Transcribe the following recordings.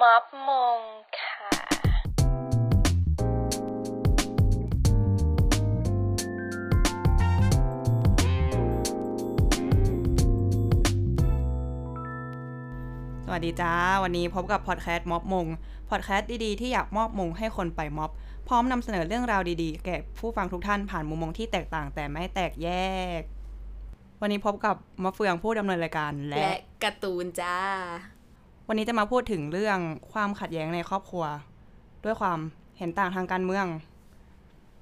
ม็อบมงค่ะ สวัสดีจ้า วันนี้พบกับพอดแคสต์ม็อบมง พอดแคสต์ดีๆ ที่อยากมอบมงให้คนไปม็อบ พร้อมนำเสนอเรื่องราวดีๆ แก่ผู้ฟังทุกท่านผ่านมุมมองที่แตกต่างแต่ไม่แตกแยก วันนี้พบกับมะเฟืองผู้ดำเนินรายการและและการ์ตูนจ้า วันนี้จะมาพูดถึงเรื่องความขัดแย้งในครอบครัว ด้วยความเห็นต่างทางการเมือง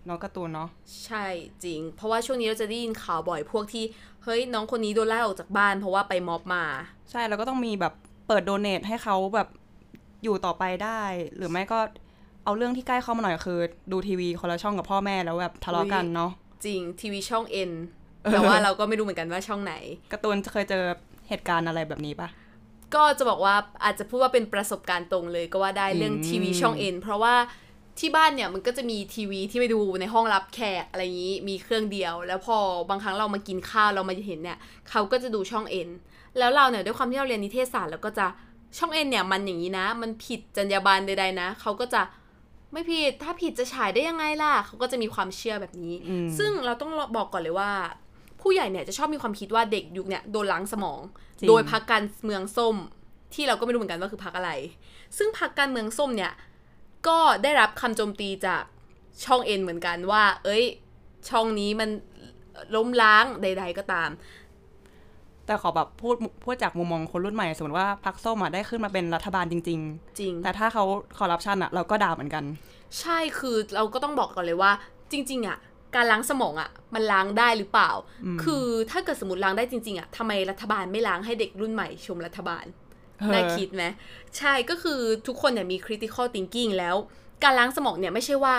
เน้องการ์ตูนเนาะใช่จริง เพราะว่าช่วงนี้เราจะได้ยินข่าวบ่อยพวกที่เฮ้ยน้องคนนี้โดนไล่ออกจากบ้าน เพราะว่าไปม็อบมา ใช่แล้วก็ต้องมีแบบเปิดโดเนทให้เขาแบบอยู่ต่อไปได้ หรือไม่ก็เอาเรื่องที่ใกล้เข้ามาหน่อยคือ ดูทีวีคนละช่องกับพ่อแม่แล้วแบบทะเลาะกันเนาะจริงทีวีช่องเอ็นแต่ว่าเราก็ไม่รู้เหมือนกันว่าช่องไหนการ์ตูนเคยเจอเหตุการณ์อะไรแบบนี้ปะ ก็จะบอกว่าอาจจะพูดว่าเป็นประสบการณ์ตรงเลยก็ว่าได้เรื่องอืมทีวีช่องเอ็นเพราะว่าที่บ้านเนี่ยมันก็จะมีทีวีที่ไปดูในห้องรับแขกอะไรอย่างนี้มีเครื่องเดียว แล้วพอบางครั้งเรามากินข้าวเรามาเห็นเนี่ยเขาก็จะดูช่องเอ็นแล้วเราเนี่ยด้วยความที่เราเรียนนิเทศศาสตร์แล้วก็จะช่องเอ็นเนี่ยมันอย่างนี้นะ มันผิดจรรยาบรรณใดๆนะเขาก็จะไม่ผิดถ้าผิดจะฉายได้ยังไงล่ะเขาก็จะมีความเชื่อแบบนี้อืมซึ่งเราต้องบอกก่อนเลยว่า ผู้ใหญ่เนี่ยจะชอบมีความคิดว่าเด็กยุคเนี่ยโดนล้างสมองจริงโดยพักการเมืองส้ม ที่เราก็ไม่รู้เหมือนกันว่าคือพักอะไร ซึ่งพักการเมืองส้มเนี่ยก็ได้รับคำโจมตีจากช่องเอ็นเหมือนกันว่า เอ้ย ช่องนี้มันล้มล้างใด ๆ ก็ตาม แต่ขอแบบพูดพูดจากมุมมองคนรุ่นใหม่ สมมติว่าพรรคส้มอะได้ขึ้นมาเป็นรัฐบาลจริงจริงๆแต่ถ้าเขาคอร์รัปชันอะเราก็ด่าเหมือนกัน ใช่คือเราก็ต้องบอกก่อนเลยว่า จริง ๆอะ การล้างสมองอะมันล้างได้หรือเปล่า คือถ้าเกิดสมมติล้างได้จริง ๆอะทำไมรัฐบาลไม่ล้างให้เด็กรุ่นใหม่ชมรัฐบาลเออได้คิดไหมใช่ก็คือทุกคนเนี่ยมี critical thinking แล้ว การล้างสมองเนี่ยไม่ใช่ว่า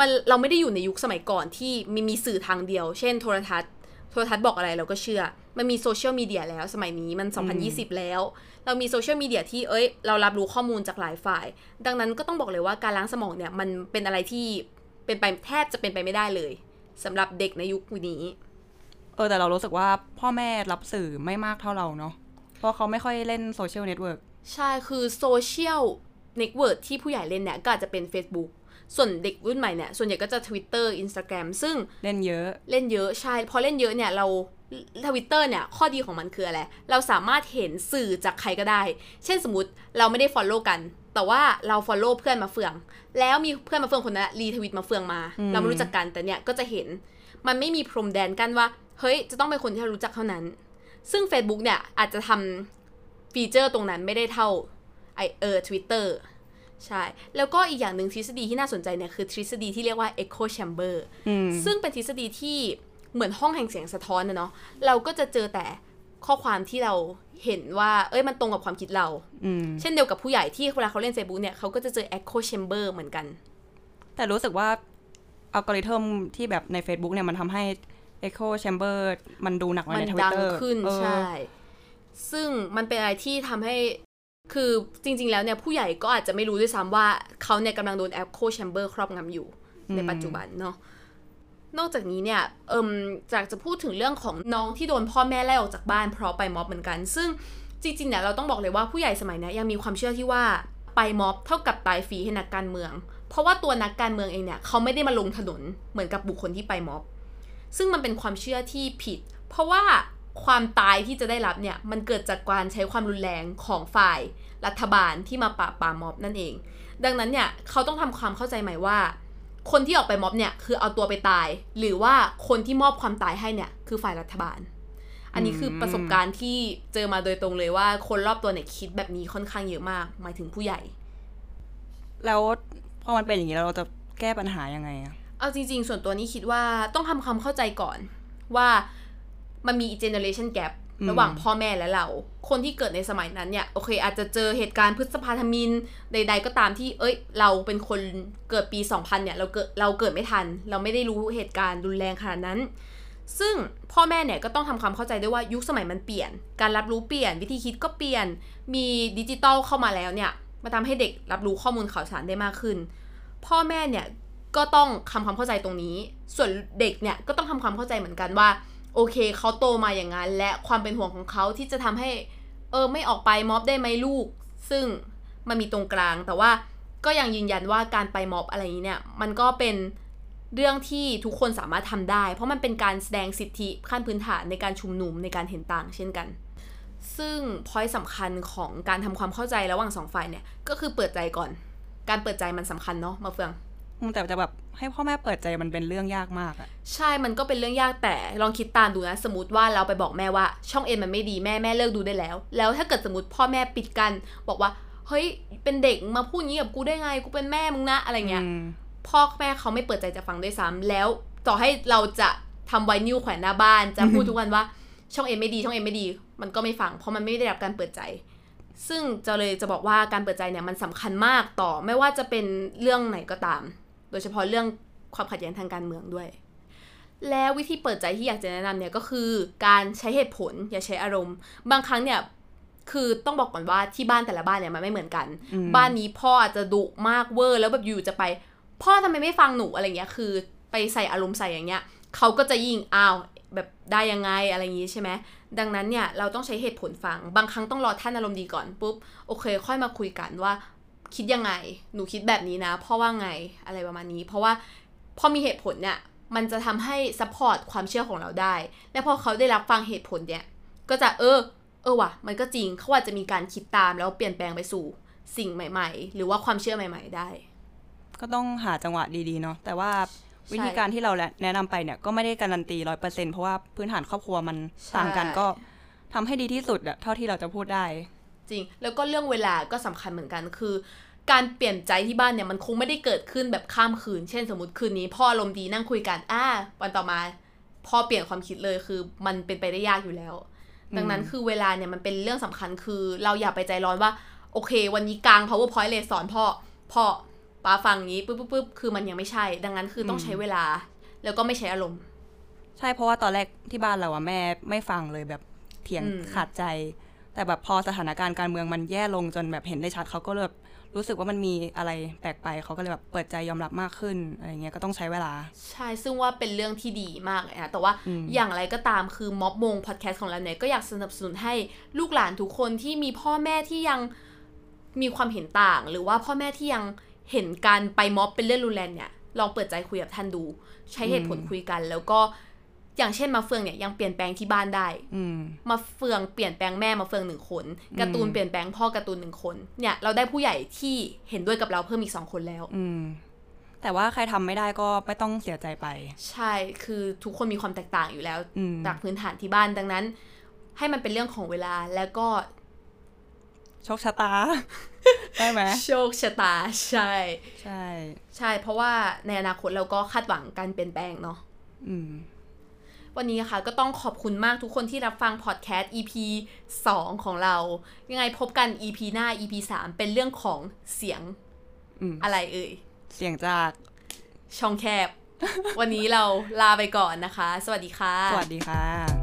มันเราไม่ได้อยู่ในยุคสมัยก่อนที่มีมีสื่อทางเดียว เช่นโทรทัศน์โทรทัศน์บอกอะไรเราก็เชื่อ มันมีโซเชียลมีเดียแล้วสมัยนี้มัน 2020 แล้ว เรามีโซเชียลมีเดียที่เอ้ย เรารับรู้ข้อมูลจากหลายฝ่าย ดังนั้นก็ต้องบอกเลยว่าการล้างสมองเนี่ย มันเป็นอะไรที่เป็นไปแทบจะเป็นไปไม่ได้เลย สำหรับเด็กในยุคนี้ เออแต่เรารู้สึกว่าพ่อแม่รับสื่อไม่มากเท่าเราเนาะเพราะเขาไม่ค่อยเล่นโซเชียลเน็ตเวิร์กใช่คือโซเชียลเน็ตเวิร์กที่ผู้ใหญ่เล่นเนี่ยก็อาจจะเป็น Facebook ส่วนเด็กรุ่นใหม่เนี่ย ส่วนใหญ่ก็จะ Twitter Instagram ซึ่งเล่นเยอะ เล่นเยอะใช่ พอเล่นเยอะเนี่ยเราทวิตเตอร์เนี่ย ข้อดีของมันคืออะไร เราสามารถเห็นสื่อจากใครก็ได้ เช่นสมมติเราไม่ได้ Follow กัน แต่ว่าเรา Follow เพื่อนมาเฟือง แล้วมีเพื่อนมาเฟืองคนนั้นรีทวิตมาเฟืองมาอืมเราไม่รู้จักกันแต่เนี่ยก็จะเห็น มันไม่มีพรมแดนกันว่า เฮ้ย จะต้องเป็นคนที่เรารู้จักเท่านั้น ซึ่ง Facebook เนี่ยอาจจะทำฟีเจอร์ตรงนั้นไม่ได้เท่าไอเออ Twitter ใช่ แล้วก็อีกอย่างหนึ่งทฤษฎีที่น่าสนใจเนี่ยคือทฤษฎีที่เรียกว่า echo chamber อืมซึ่งเป็นทฤษฎีที่เหมือนห้องแห่งเสียงสะท้อนนะเนาะเราก็จะเจอแต่ ข้อความที่เราเห็นว่า เอ้ยมันตรงกับความคิดเราอืมเช่นเดียวกับผู้ใหญ่ที่เวลาเขาเล่น Facebook เนี่ยเขาก็จะเจอ echo chamber เหมือนกัน แต่รู้สึกว่าอัลกอริทึมที่แบบใน Facebook เนี่ยมันทำให้ Echo Chamber มันดูหนักกว่ามัในนทวิดัตงเตอร์ขึ้นใช่ ซึ่งมันเป็นอะไรที่ทำให้คือจริง ๆ แล้วเนี่ยผู้ใหญ่ก็อาจจะไม่รู้ด้วยซ้ำว่าเขาเนี่ยกำลังโดน echo chamber ครอบงำอยู่ในปัจจุบันเนาะ นอกจากนี้เนี่ย เอิมจากจะพูดถึงเรื่องของน้องที่โดนพ่อแม่ไล่ออกจากบ้านเพราะไปม็อบเหมือนกัน ซึ่งจริงๆเนี่ยเราต้องบอกเลยว่าผู้ใหญ่สมัยนี้ยังมีความเชื่อที่ว่าไปม็อบเท่ากับตายฟรีให้นักการเมือง เพราะว่าตัวนักการเมืองเองเนี่ยเขาไม่ได้มาลงถนนเหมือนกับบุคคลที่ไปม็อบ ซึ่งมันเป็นความเชื่อที่ผิด เพราะว่าความตายที่จะได้รับเนี่ยมันเกิดจากการใช้ความรุนแรงของฝ่ายรัฐบาลที่มาปราบปรามม็อบนั่นเอง ดังนั้นเนี่ยเขาต้องทำความเข้าใจใหม่ว่า คนที่ออกไปม็อบเนี่ยคือเอาตัวไปตาย หรือว่าคนที่มอบความตายให้เนี่ยคือฝ่ายรัฐบาล อันนี้คือประสบการณ์ที่เจอมาโดยตรงเลยว่า คนรอบตัวเนี่ยคิดแบบนี้ค่อนข้างเยอะมาก หมายถึงผู้ใหญ่ แล้วพอมันเป็นอย่างนี้แล้วเราจะแก้ปัญหายังไงอะเอาจริง ๆ ส่วนตัวนี้คิดว่าต้องทำความเข้าใจก่อนว่ามันมี generation gap ระหว่างพ่อแม่และเรา คนที่เกิดในสมัยนั้นเนี่ยโอเค อาจจะเจอเหตุการณ์พฤษภาธมินใด ๆ ก็ตามที่ เอ้ย เราเป็นคนเกิดปี 2000 เนี่ย เราเกิดเราเกิดไม่ทัน เราไม่ได้รู้เหตุการณ์รุนแรงขนาดนั้น ซึ่งพ่อแม่เนี่ยก็ต้องทำความเข้าใจด้วยว่ายุคสมัยมันเปลี่ยน การรับรู้เปลี่ยนวิธีคิดก็เปลี่ยนมีดิจิตอลเข้ามาแล้วเนี่ยมาทำให้เด็กรับรู้ข้อมูลข่าวสารได้มากขึ้น พ่อแม่เนี่ยก็ต้องทำความเข้าใจตรงนี้ ส่วนเด็กเนี่ยก็ต้องทำความเข้าใจเหมือนกันว่า โอเคเขาโตมาอย่างนั้น และความเป็นห่วงของเขาที่จะทำให้ เออไม่ออกไปม็อบได้ไหมลูก ซึ่งมันมีตรงกลาง แต่ว่าก็ยังยืนยันว่าการไปม็อบอะไรนี้เนี่ย มันก็เป็นเรื่องที่ทุกคนสามารถทำได้ เพราะมันเป็นการแสดงสิทธิขั้นพื้นฐานในการชุมนุมในการเห็นต่าง เช่นกัน ซึ่งพอยสำคัญของการทำความเข้าใจระหว่างสองฝ่ายเนี่ยก็คือเปิดใจก่อน การเปิดใจมันสำคัญเนาะมาเฟือง แต่จะแบบให้พ่อแม่เปิดใจมันเป็นเรื่องยากมากอะใช่มันก็เป็นเรื่องยากแต่ลองคิดตามดูนะ สมมติว่าเราไปบอกแม่ว่า ช่องเอ็นมันไม่ดีแม่แม่เลิกดูได้แล้ว แล้วถ้าเกิดสมมติพ่อแม่ปิดกัน บอกว่า เฮ้ยเป็นเด็กมาพูดงี้กับกูได้ไงกูเป็นแม่มึงนะอะไรเงี้ยอืมพ่อแม่เขาไม่เปิดใจจะฟังด้วยซ้ำแล้วต่อให้เราจะทำไวนิวแขวนหน้าบ้านจะพูดทุกวันว่าช่องเอ็นไม่ดี ช่องเอ็นไม่ดี มันก็ไม่ฟังเพราะมันไม่ได้รับการเปิดใจ ซึ่งจะเลยจะบอกว่าการเปิดใจเนี่ยมันสำคัญมากต่อไม่ว่าจะเป็นเรื่องไหนก็ตาม โดยเฉพาะเรื่องความขัดแย้งทางการเมืองด้วย แล้ววิธีเปิดใจที่อยากจะแนะนำเนี่ยก็คือการใช้เหตุผลอย่าใช้อารมณ์ บางครั้งเนี่ยคือต้องบอกก่อนว่าที่บ้านแต่ละบ้านเนี่ยมันไม่เหมือนกันอืมบ้านนี้พ่ออาจจะดุมากเวอร์ แล้วแบบอยู่จะไป พ่อทำไมไม่ฟังหนูอะไรเงี้ยคือ ไปใส่อารมณ์ใส่อย่างเงี้ยเขาก็จะยิ่งอ้าวแบบได้ยังไงอะไรอย่างงี้ใช่ไหมดังนั้นเนี่ยเราต้องใช้เหตุผลฟัง บางครั้งต้องรอท่านอารมณ์ดีก่อนปุ๊บโอเค ค่อยมาคุยกันว่า คิดยังไง หนูคิดแบบนี้นะพ่อว่าไงอะไรประมาณนี้ เพราะว่าพอมีเหตุผลเนี่ยมันจะทำให้ support ความเชื่อของเราได้ และพอเขาได้รับฟังเหตุผลเนี่ยก็จะเออเออว่ะมันก็จริงเขาอาจจะมีการคิดตามแล้วเปลี่ยนแปลงไปสู่สิ่งใหม่ ๆ หรือว่าความเชื่อใหม่ ๆ ได้ ก็ต้องหาจังหวะดีๆเนาะแต่ว่าใช่วิธีการที่เราแนะนำไปเนี่ยก็ไม่ได้การันตีร้อยเปอร์เซ็นเพราะว่าพื้นฐานครอบครัวมันใช่ต่างกันก็ทำให้ดีที่สุดอะเท่าที่เราจะพูดได้ จริง แล้วก็เรื่องเวลาก็สำคัญเหมือนกันคือ การเปลี่ยนใจที่บ้านเนี่ยมันคงไม่ได้เกิดขึ้นแบบข้ามคืน เช่นสมมติคืนนี้พ่ออารมณ์ดีนั่งคุยกันอ่าวันต่อมาพ่อเปลี่ยนความคิดเลยคือมันเป็นไปได้ยากอยู่แล้ว ดังนั้นคือเวลาเนี่ยมันเป็นเรื่องสำคัญคือเราอย่าไปใจร้อนว่า โอเค วันนี้กลาง powerpoint เลยสอนพ่อพ่อป้าฟังงี้ปุ๊บปุ๊บปุ๊บคือมันยังไม่ใช่ ดังนั้นคือต้องใช้เวลา แล้วก็ไม่ใช้อารมณ์ ใช่เพราะว่าตอนแรกที่บ้านเราอะแม่ไม่ฟังเลยแบบเถียงอืมขาดใจ แต่แบบพอสถานการณ์การเมืองมันแย่ลงจนแบบเห็นได้ชัดเขาก็เลยแบบรู้สึกว่ามันมีอะไรแปลกไปเขาก็เลยแบบเปิดใจยอมรับมากขึ้นอะไรเงี้ยก็ต้องใช้เวลา ใช่ซึ่งว่าเป็นเรื่องที่ดีมากเลยนะแต่ว่าออย่างไรก็ตามคือม็อบมงพอดแคสต์ของเราเนี่ยก็อยากสนับสนุนให้ลูกหลานทุกคนที่มีพ่อแม่ที่ยังมีความเห็นต่าง หรือว่าพ่อแม่ที่ยังเห็นการไปม็อบเป็นเรื่องรุนแรงเนี่ยลองเปิดใจคุยกับท่านดู ใช้เหตุผลคุยกัน แล้วก็ อย่างเช่นมาเฟืองเนี่ยยังเปลี่ยนแปลงที่บ้านได้ อืมมาเฟืองเปลี่ยนแปลงแม่มาเฟืองหนึ่งคนการ์ตูนเปลี่ยนแปลงพ่อการ์ตูนหนึ่งคนเนี่ยเราได้ผู้ใหญ่ที่เห็นด้วยกับเราเพิ่มอีกสองคนแล้ว อืมแต่ว่าใครทำไม่ได้ก็ไม่ต้องเสียใจไป ใช่คือทุกคนมีความแตกต่างอยู่แล้วอืมจากพื้นฐานที่บ้านดังนั้น ให้มันเป็นเรื่องของเวลาแล้วก็โชคชะตาได้ไหมโชคชะตาใช่ ใช่ ใช่ เพราะว่าในอนาคตเราก็คาดหวังการเปลี่ยนแปลงเนาะอืม วันนี้นะคะก็ต้องขอบคุณมากทุกคนที่รับฟังพอดแคสต์ EP 2 ของเรา ยังไงพบกัน EP หน้า EP 3 เป็นเรื่องของเสียงอืมอะไรเอ่ย เสียงจากช่องแคบ วันนี้เราลาไปก่อนนะคะ สวัสดีค่ะ สวัสดีค่ะ